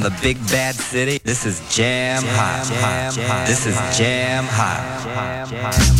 From the big bad city. This is Jam, jam Hot. Jam, jam, this is Jam Hot. Jam, hot.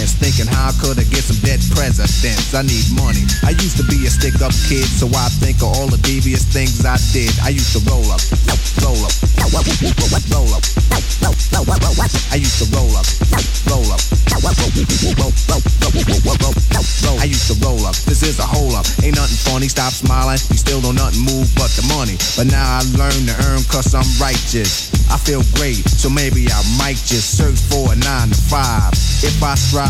Residence. Thinking how could I get some dead presidents? I need money. I used to be a stick up kid, so I think of all the devious things I did. I used to roll up, roll up, roll up. I used to roll up, roll up. I used to roll up. This is a hole up. Ain't nothing funny. Stop smiling. You still don't nothing move but the money. But now I learn to earn cause I'm righteous. I feel great, so maybe I might just search for a nine to five. If I strive,